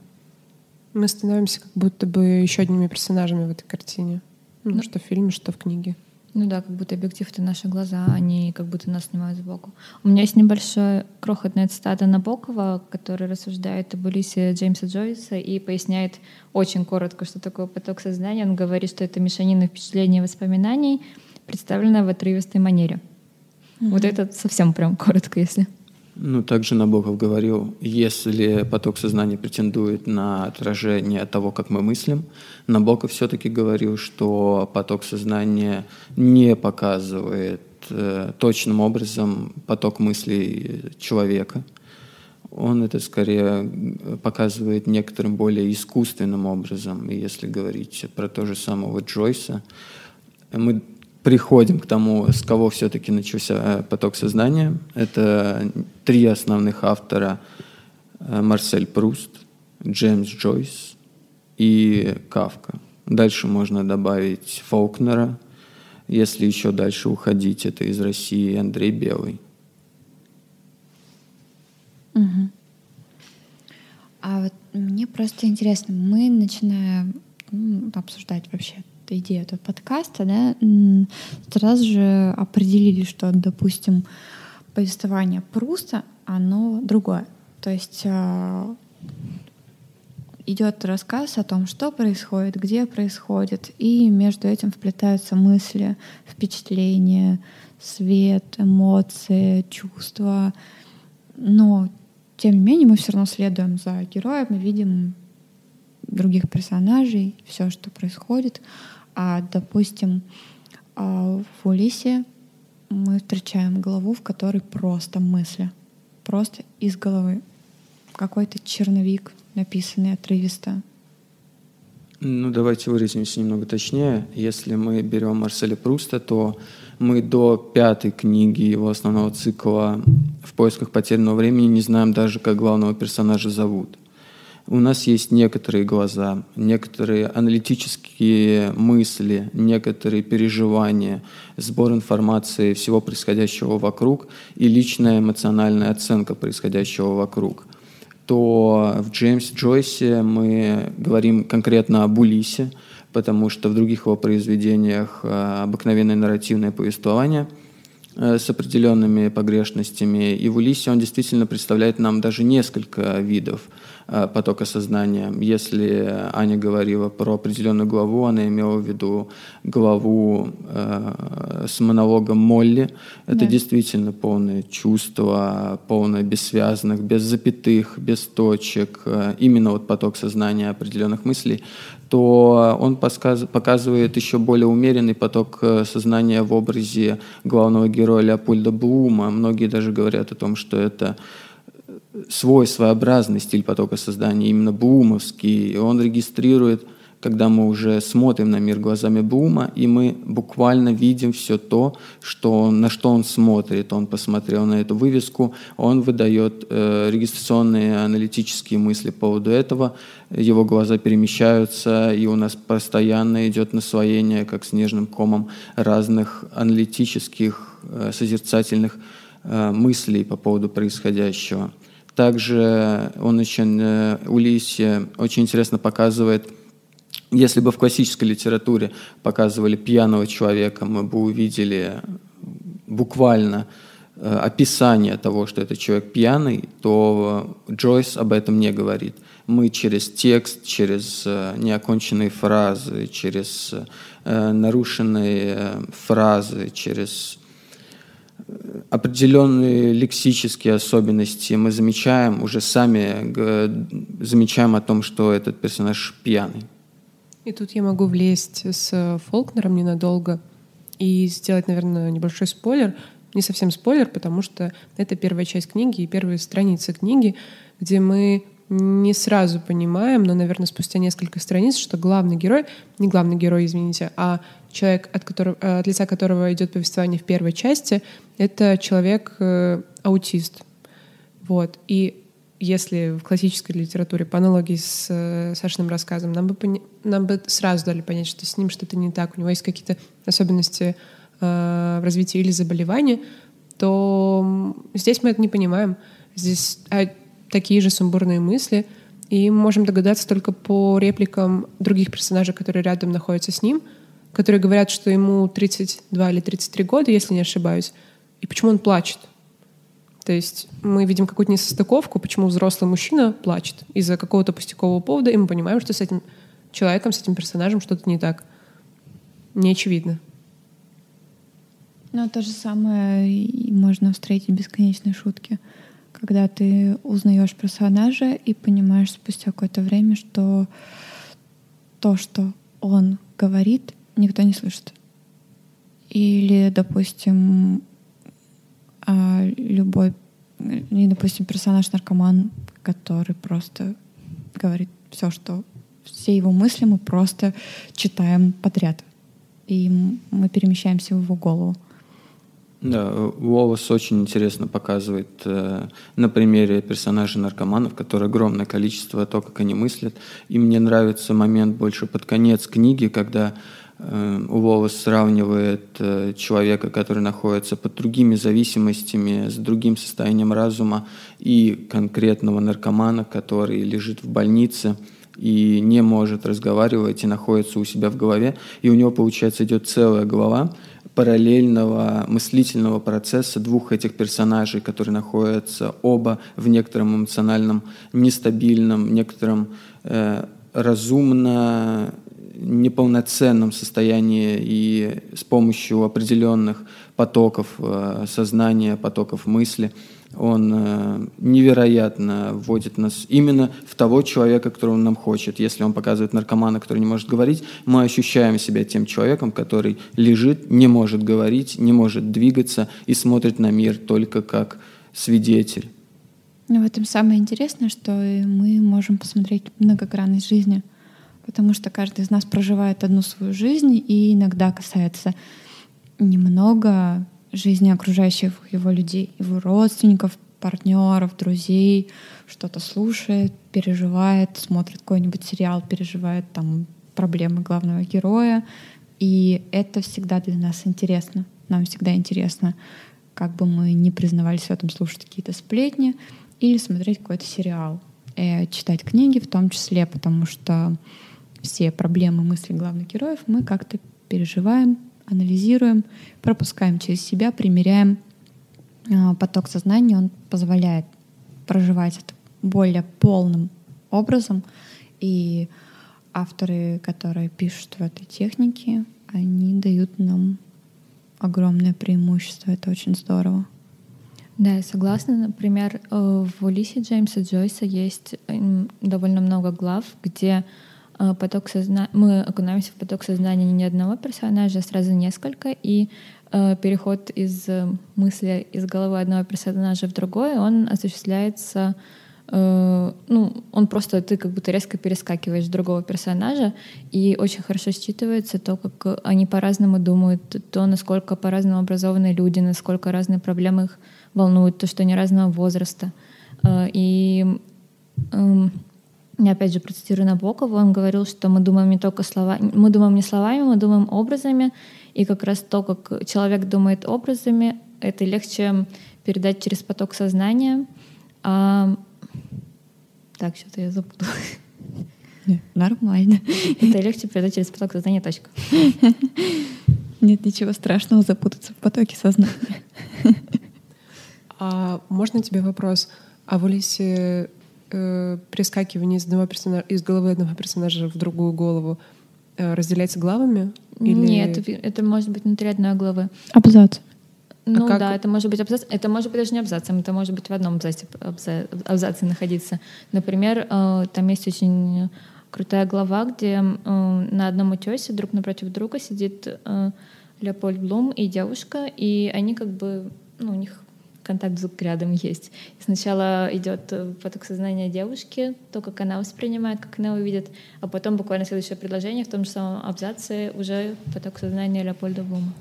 Мы становимся как будто бы еще одними персонажами в этой картине. Ну, ну что в фильме, что в книге. Ну да, как будто объектив — это наши глаза, они как будто нас снимают сбоку. У меня есть небольшая крохотная цитата Набокова, который рассуждает об Улисе Джеймса Джойса и поясняет очень коротко, что такое поток сознания. Он говорит, что это мешанина впечатлений и воспоминаний, представленная в отрывистой манере. Mm-hmm. Вот это совсем прям коротко, если... Ну, также Набоков говорил, если поток сознания претендует на отражение того, как мы мыслим, Набоков все-таки говорил, что поток сознания не показывает э, точным образом поток мыслей человека. Он это скорее показывает некоторым более искусственным образом. И если говорить про то же самого Джойса, мы приходим к тому, с кого все-таки начался э, поток сознания. Это три основных автора. Э, Марсель Пруст, Джеймс Джойс и Кавка. Дальше можно добавить Фолкнера. Если еще дальше уходить, это из России Андрей Белый. Угу. А вот мне просто интересно, мы начинаем ну, обсуждать вообще идея этого подкаста, да, сразу же определили, что, допустим, повествование Пруста, оно другое. То есть а, идет рассказ о том, что происходит, где происходит, и между этим вплетаются мысли, впечатления, свет, эмоции, чувства. Но, тем не менее, мы все равно следуем за героем, мы видим других персонажей, все, что происходит. А, допустим, а, в Улисе мы встречаем главу, в которой просто мысли. Просто из головы. Какой-то черновик, написанный отрывисто. Ну, давайте выразимся немного точнее. Если мы берем Марселя Пруста, то мы до пятой книги его основного цикла «В поисках потерянного времени» не знаем даже, как главного персонажа зовут у нас есть некоторые глаза, некоторые аналитические мысли, некоторые переживания, сбор информации всего происходящего вокруг и личная эмоциональная оценка происходящего вокруг. То в Джеймсе Джойсе мы говорим конкретно об Улисе, потому что в других его произведениях э, обыкновенное нарративное повествование с определенными погрешностями. И в Улисе он действительно представляет нам даже несколько видов Э, потока сознания. Если Аня говорила про определенную главу, она имела в виду главу э, с монологом Молли. Это да. действительно полное чувство, полное бессвязных, без запятых, без точек, э, именно вот поток сознания определенных мыслей, то он показывает еще более умеренный поток э, сознания в образе главного героя Леопольда Блума. Многие даже говорят о том, что это свой своеобразный стиль потока создания, именно бумовский. Он регистрирует когда мы уже смотрим на мир глазами Блума, и мы буквально видим все то, что, на что он смотрит. Он посмотрел на эту вывеску, он выдает э, регистрационные аналитические мысли по поводу этого, его глаза перемещаются, и у нас постоянно идет насвоение, как снежным комом, разных аналитических, э, созерцательных э, мыслей по поводу происходящего. Также он очень, э, Улисия очень интересно показывает если бы в классической литературе показывали пьяного человека, мы бы увидели буквально э, описание того, что этот человек пьяный, то Джойс об этом не говорит. Мы через текст, через э, неоконченные фразы, через э, нарушенные фразы, через определенные лексические особенности мы замечаем, уже сами замечаем о том, что этот персонаж пьяный. И тут я могу влезть с Фолкнером ненадолго и сделать, наверное, небольшой спойлер. Не совсем спойлер, потому что это первая часть книги и первые страницы книги, где мы не сразу понимаем, но, наверное, спустя несколько страниц, что главный герой, не главный герой, извините, а человек, от, которого, от лица которого идет повествование в первой части, это человек-аутист. Э, вот. И если в классической литературе по аналогии с э, Сашиным рассказом, нам бы, пони- нам бы сразу дали понять, что с ним что-то не так, у него есть какие-то особенности э, в развитии или заболевания, то здесь мы это не понимаем. Здесь а, такие же сумбурные мысли, и мы можем догадаться только по репликам других персонажей, которые рядом находятся с ним, которые говорят, что ему 32 или 33 года, если не ошибаюсь, и почему он плачет. То есть мы видим какую-то несостыковку, почему взрослый мужчина плачет из-за какого-то пустякового повода, и мы понимаем, что с этим человеком, с этим персонажем что-то не так. Не очевидно. Ну, то же самое можно встретить в бесконечной шутке. Когда ты узнаешь персонажа и понимаешь спустя какое-то время, что то, что он говорит, никто не слышит. Или, допустим, а, любой, и, допустим, персонаж-наркоман, который просто говорит все, что все его мысли мы просто читаем подряд. И мы перемещаемся в его голову. Да, Уоллес очень интересно показывает э, на примере персонажей наркоманов, которые огромное количество то, как они мыслят. И мне нравится момент больше под конец книги, когда Э, Уоллес сравнивает э, человека, который находится под другими зависимостями, с другим состоянием разума, и конкретного наркомана, который лежит в больнице и не может разговаривать и находится у себя в голове. И у него, получается, идет целая глава параллельного мыслительного процесса двух этих персонажей, которые находятся оба в некотором эмоциональном нестабильном, некотором э, разумно неполноценном состоянии и с помощью определенных потоков э, сознания, потоков мысли, он э, невероятно вводит нас именно в того человека, которого он нам хочет. Если он показывает наркомана, который не может говорить, мы ощущаем себя тем человеком, который лежит, не может говорить, не может двигаться и смотрит на мир только как свидетель. Но в этом самое интересное, что мы можем посмотреть многогранность жизни — потому что каждый из нас проживает одну свою жизнь и иногда касается немного жизни окружающих его людей, его родственников, партнеров, друзей, что-то слушает, переживает, смотрит какой-нибудь сериал, переживает там проблемы главного героя. И это всегда для нас интересно. Нам всегда интересно, как бы мы не признавались в этом, слушать какие-то сплетни или смотреть какой-то сериал, и читать книги в том числе, потому что все проблемы, мысли главных героев мы как-то переживаем, анализируем, пропускаем через себя, примеряем а, поток сознания, он позволяет проживать это более полным образом. И авторы, которые пишут в этой технике, они дают нам огромное преимущество. Это очень здорово. Да, я согласна. Например, э, в Улисе Джеймса Джойса есть довольно много глав, где поток сознания, мы окунаемся в поток сознания не одного персонажа, а сразу несколько, и э, переход из э, мысли из головы одного персонажа в другой, он осуществляется э, ну, он просто, ты как будто резко перескакиваешь другого персонажа, и очень хорошо считывается то, как они по-разному думают, то, насколько по-разному образованы люди, насколько разные проблемы их волнуют, то, что они разного возраста. Э, и эм, я опять же процитирую Набокова, он говорил, что мы думаем не только слова, мы думаем не словами, мы думаем образами, и как раз то, как человек думает образами, это легче передать через поток сознания. А... Так, что-то я запуталась. Нормально. Это легче передать через поток сознания, точка. Нет ничего страшного запутаться в потоке сознания. А можно тебе вопрос? А в Улисе э, перескакивание из, одного персонажа, из головы одного персонажа в другую голову э, разделяется главами? Или... Нет, это, это может быть внутри одной главы. Абзац. Ну а да, это может быть абзац. Это может быть даже не абзацем, это может быть в одном абзаце, абзаце, абзаце находиться. Например, э, там есть очень крутая глава, где э, на одном утесе друг напротив друга сидит э, Леопольд Блум и девушка, и они как бы, ну, у них контакт взглядом есть. И сначала идет э, поток сознания девушки, то, как она воспринимает, как она увидит, а потом буквально следующее предложение в том же самом абзаце уже поток сознания Леопольда Блума.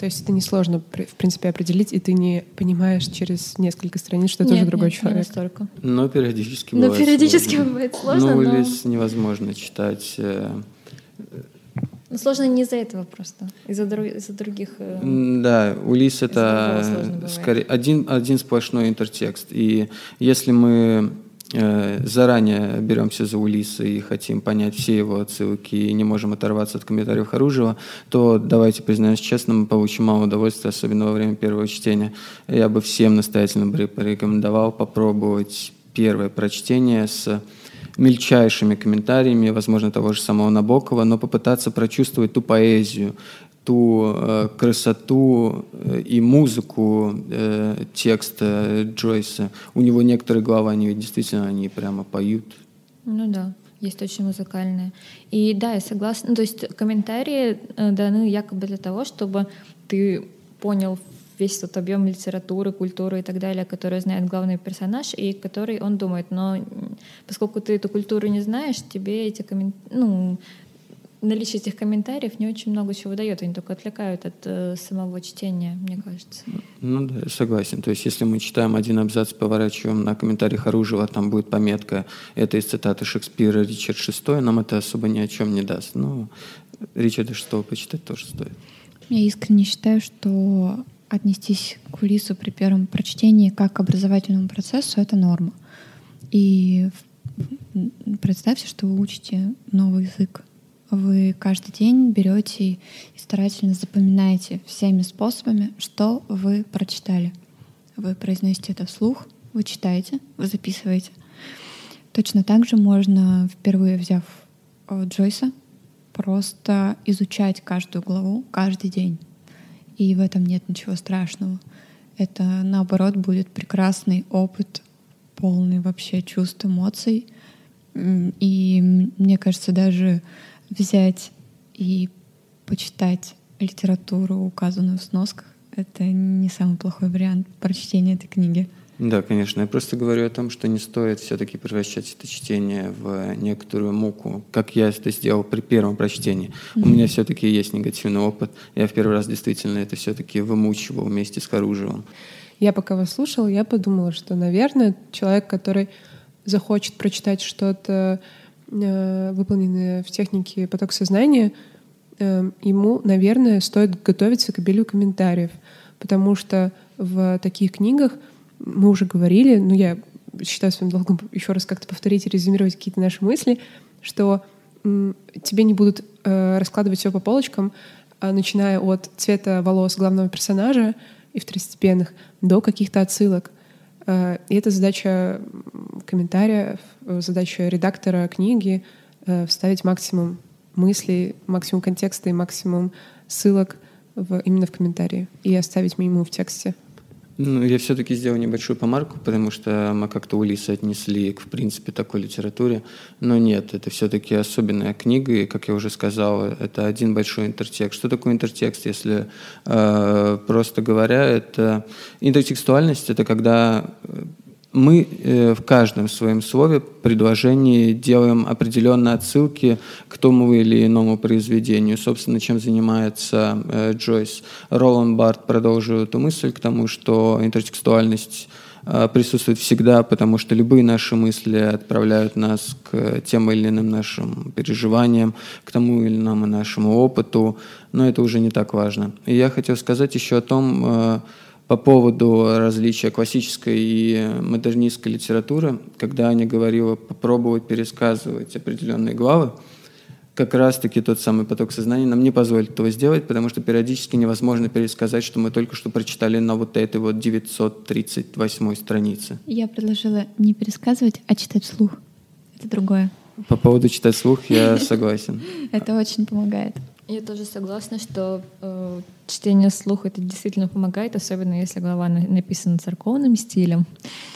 То есть это несложно, в принципе, определить, и ты не понимаешь через несколько страниц, что это нет, уже другой нет, человек. Не настолько. Но периодически но бывает периодически сложно. бывает сложно. Ну, но... или невозможно читать но сложно не из-за этого просто, из-за, друг, из-за других... Э, да, Улис — это скорее один, один сплошной интертекст. И если мы э, заранее беремся за Улиса и хотим понять все его отсылки и не можем оторваться от комментариев Харужева, то давайте признаемся честно, мы получим мало удовольствия, особенно во время первого чтения. Я бы всем настоятельно порекомендовал попробовать первое прочтение с мельчайшими комментариями, возможно, того же самого Набокова, но попытаться прочувствовать ту поэзию, ту э, красоту э, и музыку э, текста Джойса. У него некоторые главы, они действительно они прямо поют. Ну да, есть очень музыкальные. И да, я согласна. То есть комментарии э, даны якобы для того, чтобы ты понял весь тот объем литературы, культуры и так далее, который знает главный персонаж и который он думает. Но поскольку ты эту культуру не знаешь, тебе эти коммен... ну, наличие этих комментариев не очень много чего дает, они только отвлекают от э, самого чтения, мне кажется. Ну да, согласен. То есть если мы читаем один абзац, поворачиваем на комментарий Харужева, там будет пометка, это из цитаты Шекспира Ричард VI, нам это особо ни о чем не даст. Но Ричарда VI почитать тоже стоит. Я искренне считаю, что отнестись к Улису при первом прочтении как к образовательному процессу — это норма. И представьте, что вы учите новый язык. Вы каждый день берете и старательно запоминаете всеми способами, что вы прочитали. Вы произносите это вслух, вы читаете, вы записываете. Точно так же можно, впервые взяв э, Джойса, просто изучать каждую главу каждый день. И в этом нет ничего страшного. Это, наоборот, будет прекрасный опыт, полный вообще чувств, эмоций. И мне кажется, даже взять и почитать литературу, указанную в сносках, это не самый плохой вариант прочтения этой книги. Да, конечно. Я просто говорю о том, что не стоит все-таки превращать это чтение в некоторую муку, как я это сделал при первом прочтении. Mm-hmm. У меня все-таки есть негативный опыт. Я в первый раз действительно это все-таки вымучивал вместе с Харужевым. Я пока вас слушала, я подумала, что, наверное, человек, который захочет прочитать что-то, э, выполненное в технике поток сознания, э, ему, наверное, стоит готовиться к обилию комментариев, потому что в таких книгах — мы уже говорили, но я считаю своим долгом еще раз как-то повторить и резюмировать какие-то наши мысли, что тебе не будут э, раскладывать все по полочкам, э, начиная от цвета волос главного персонажа и второстепенных до каких-то отсылок. Э, и это задача комментария, задача редактора книги э, вставить максимум мыслей, максимум контекста и максимум ссылок в, именно в комментарии и оставить минимум в тексте. Ну, я все-таки сделал небольшую помарку, потому что мы как-то Улиса отнесли к, в принципе, такой литературе. Но нет, это все-таки особенная книга, и, как я уже сказал, это один большой интертекст. Что такое интертекст, если э, просто говоря, это интертекстуальность, это когда мы э, в каждом своем слове, предложении делаем определенные отсылки к тому или иному произведению. Собственно, чем занимается э, Джойс. Роланд Барт продолжил эту мысль к тому, что интертекстуальность э, присутствует всегда, потому что любые наши мысли отправляют нас к тем или иным нашим переживаниям, к тому или иному нашему опыту, но это уже не так важно. И я хотел сказать еще о том, по поводу различия классической и модернистской литературы, когда Аня говорила попробовать пересказывать определенные главы, как раз-таки тот самый поток сознания нам не позволит этого сделать, потому что периодически невозможно пересказать, что мы только что прочитали на вот этой вот 938 странице. Я предложила не пересказывать, а читать вслух. Это другое. По поводу читать вслух я согласен. Это очень помогает. Я тоже согласна, что э, чтение слуха это действительно помогает, особенно если глава на, написана церковным стилем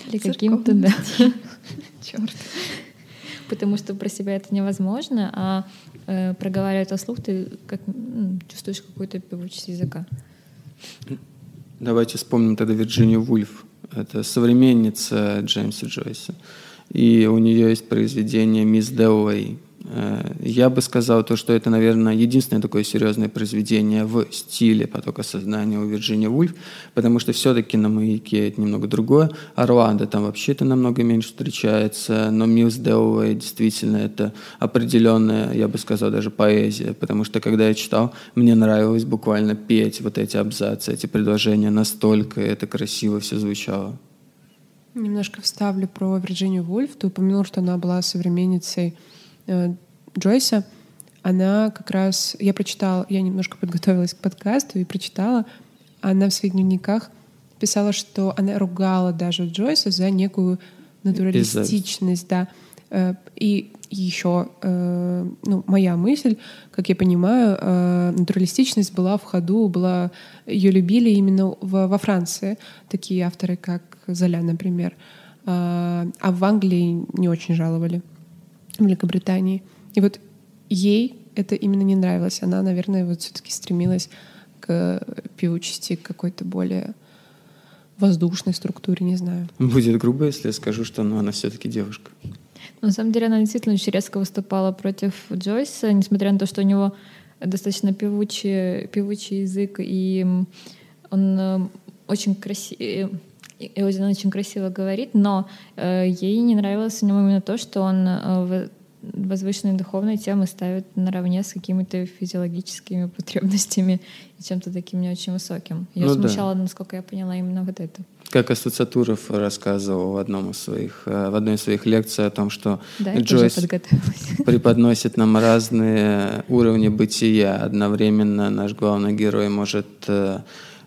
или каким-то, да. Черт. Потому что про себя это невозможно, а э, проговаривая это слух, ты как, ну, чувствуешь какую-то певучесть языка. Давайте вспомним тогда Вирджинию Вульф. Это современница Джеймса Джойса. И у нее есть произведение «Мисс Делуэй», Э, я бы сказал то, что это, наверное, единственное такое серьезное произведение в стиле потока сознания у Вирджинии Вульф, потому что все-таки на «Маяке» это немного другое. Орландо там вообще это намного меньше встречается, но Милс Делуэй действительно это определенная, я бы сказал, даже поэзия, потому что когда я читал, мне нравилось буквально петь вот эти абзацы, эти предложения, настолько это красиво все звучало. Немножко вставлю про Вирджинию Вульф. Ты упомянул, что она была современницей Э, Джойса, она как раз... Я прочитала, я немножко подготовилась к подкасту и прочитала. Она в своих дневниках писала, что она ругала даже Джойса за некую натуралистичность, да. Э, и еще, э, ну, моя мысль, как я понимаю, натуралистичность была в ходу, была, ее любили именно во Франции, такие авторы, как Золя, например, а в Англии не очень жаловали. Великобритании. И вот ей это именно не нравилось. Она, наверное, вот все-таки стремилась к певучести, к какой-то более воздушной структуре, не знаю. Будет грубо, если я скажу, что ну, она все-таки девушка. На самом деле она действительно очень резко выступала против Джойса, несмотря на то, что у него достаточно певучий, певучий язык, и он э, очень красивый и он очень красиво говорит, но э, ей не нравилось в нем именно то, что он э, возвышенные духовные темы ставит наравне с какими-то физиологическими потребностями и чем-то таким не очень высоким. Ее ну, смущало, да. насколько я поняла, именно вот это. Как Ассоциатуров рассказывал в, одном из своих, э, в одной из своих лекций о том, что да, Джойс преподносит нам разные уровни бытия. Одновременно наш главный герой может Э,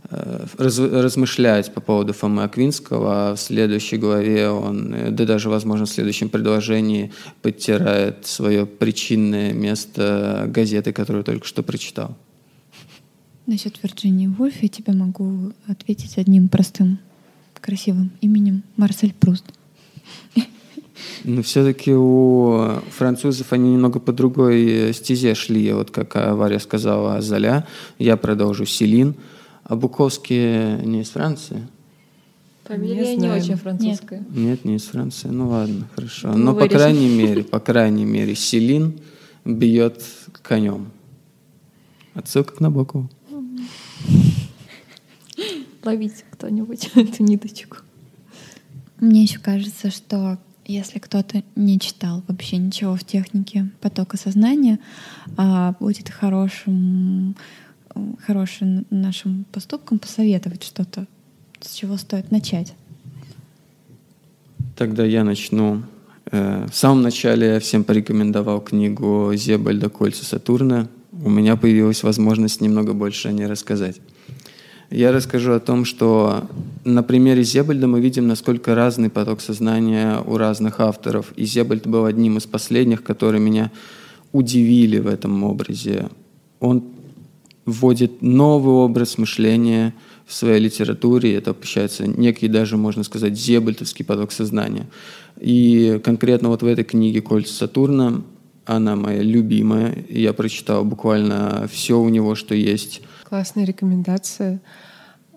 раз, размышлять по поводу Фомы Аквинского, в следующей главе он, э, да даже, возможно, в следующем предложении подтирает свое причинное место газеты, которую только что прочитал. Насчет Вирджинии Вульф я тебе могу ответить одним простым, красивым именем Марсель Пруст. Но все-таки у французов они немного по другой стезе шли. Вот как Варя сказала Золя, я продолжу Селин. А Буковский не из Франции? Фамилия не, не очень французская. Нет. Нет, не из Франции. Ну ладно, хорошо. Мы Но вырежем. по крайней мере, по крайней мере, Селин бьет конем. Отсылка к Набокову. Ловите кто-нибудь эту ниточку. Мне еще кажется, что если кто-то не читал вообще ничего в технике потока сознания, а будет хорошим хорошим нашим поступкам посоветовать что-то, с чего стоит начать? Тогда я начну. Э, в самом начале я всем порекомендовал книгу Зебальда «Кольца Сатурна». У меня появилась возможность немного больше о ней рассказать. Я расскажу о том, что на примере Зебальда мы видим, насколько разный поток сознания у разных авторов. И Зебальд был одним из последних, которые меня удивили в этом образе. Он вводит новый образ мышления в своей литературе, это общается некий даже, можно сказать, зебальтовский поток сознания. И конкретно вот в этой книге «Кольца Сатурна» она моя любимая. Я прочитал буквально все у него, что есть. Классная рекомендация.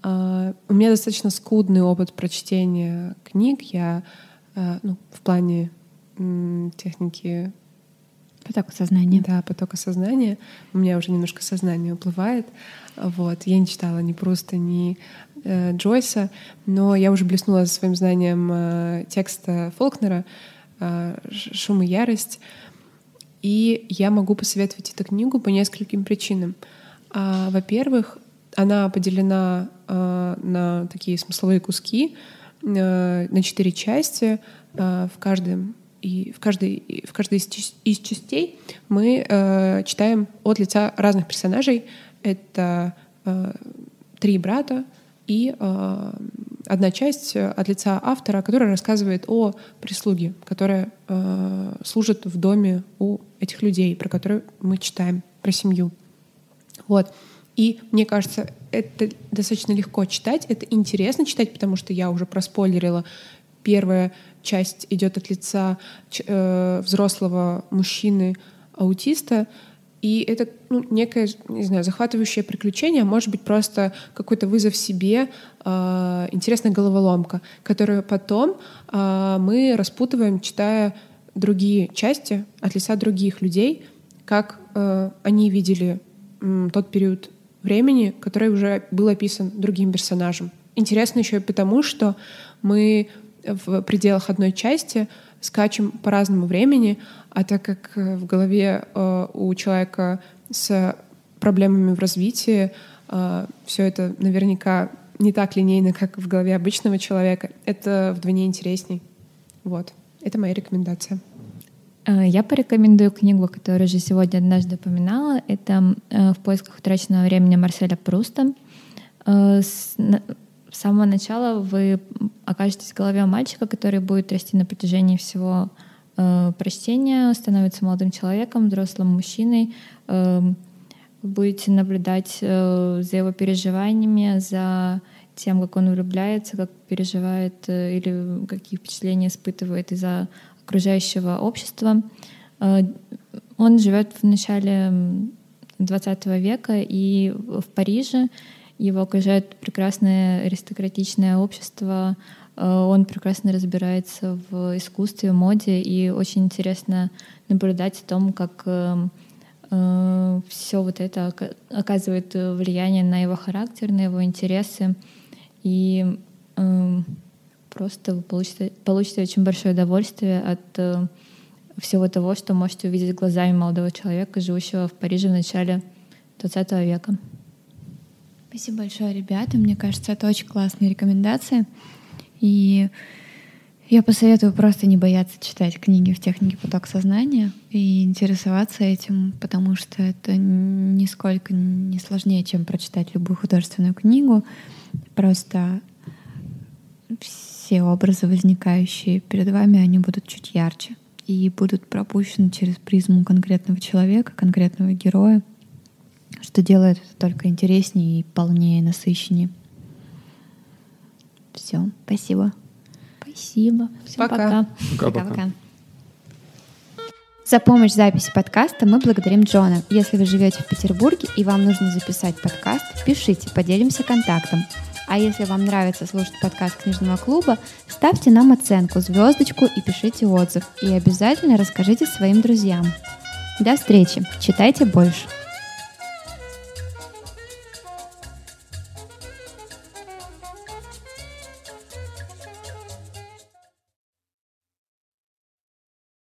Uh, у меня достаточно скудный опыт прочтения книг. Я uh, ну, в плане техники Потока сознания. Да, потока сознания. У меня уже немножко сознание уплывает. Вот. Я не читала ни просто, ни э, Джойса, но я уже блеснула своим знанием э, текста Фолкнера э, «Шум и ярость». И я могу посоветовать эту книгу по нескольким причинам. А, во-первых, она поделена э, на такие смысловые куски, э, на четыре части. Э, в каждом и в каждой, в каждой из, из частей мы э, читаем от лица разных персонажей. Это э, три брата и э, одна часть от лица автора, которая рассказывает о прислуге, которая э, служит в доме у этих людей, про которые мы читаем, про семью. Вот. И мне кажется, это достаточно легко читать, это интересно читать, потому что я уже проспойлерила первое часть идет от лица э, взрослого мужчины-аутиста, и это ну, некое, не знаю, захватывающее приключение, может быть просто какой-то вызов себе, э, интересная головоломка, которую потом э, мы распутываем, читая другие части от лица других людей, как э, они видели э, тот период времени, который уже был описан другим персонажем. Интересно еще и потому, что мы в пределах одной части скачем по разному времени, а так как э, в голове э, у человека с проблемами в развитии э, все это наверняка не так линейно, как в голове обычного человека, это вдвойне интересней. Вот. Это моя рекомендация. Я порекомендую книгу, которую уже сегодня однажды упоминала. Это «В поисках утраченного времени» Марселя Пруста с самого начала вы окажетесь в голове мальчика, который будет расти на протяжении всего э, прочтения, становится молодым человеком, взрослым мужчиной. Э, будете наблюдать э, за его переживаниями, за тем, как он влюбляется, как переживает э, или какие впечатления испытывает из-за окружающего общества. Э, он живет в начале 20 века и в Париже, его окружает прекрасное аристократичное общество, э, он прекрасно разбирается в искусстве, моде, и очень интересно наблюдать о том, как э, э, все вот это оказывает влияние на его характер, на его интересы. И просто вы получите, получите очень большое удовольствие от всего того, что можете увидеть глазами молодого человека, живущего в Париже в начале 20 века. Спасибо большое, ребята. Мне кажется, это очень классные рекомендации. И я посоветую просто не бояться читать книги в технике поток сознания и интересоваться этим, потому что это нисколько не сложнее, чем прочитать любую художественную книгу. Просто все образы, возникающие перед вами, они будут чуть ярче и будут пропущены через призму конкретного человека, конкретного героя что делает это только интереснее и полнее, насыщеннее. Все, спасибо. Спасибо. Всем пока. Пока-пока. За помощь в записи подкаста мы благодарим Джона. Если вы живете в Петербурге и вам нужно записать подкаст, пишите, поделимся контактом. А если вам нравится слушать подкаст книжного клуба, ставьте нам оценку, звездочку и пишите отзыв. И обязательно расскажите своим друзьям. До встречи. Читайте больше.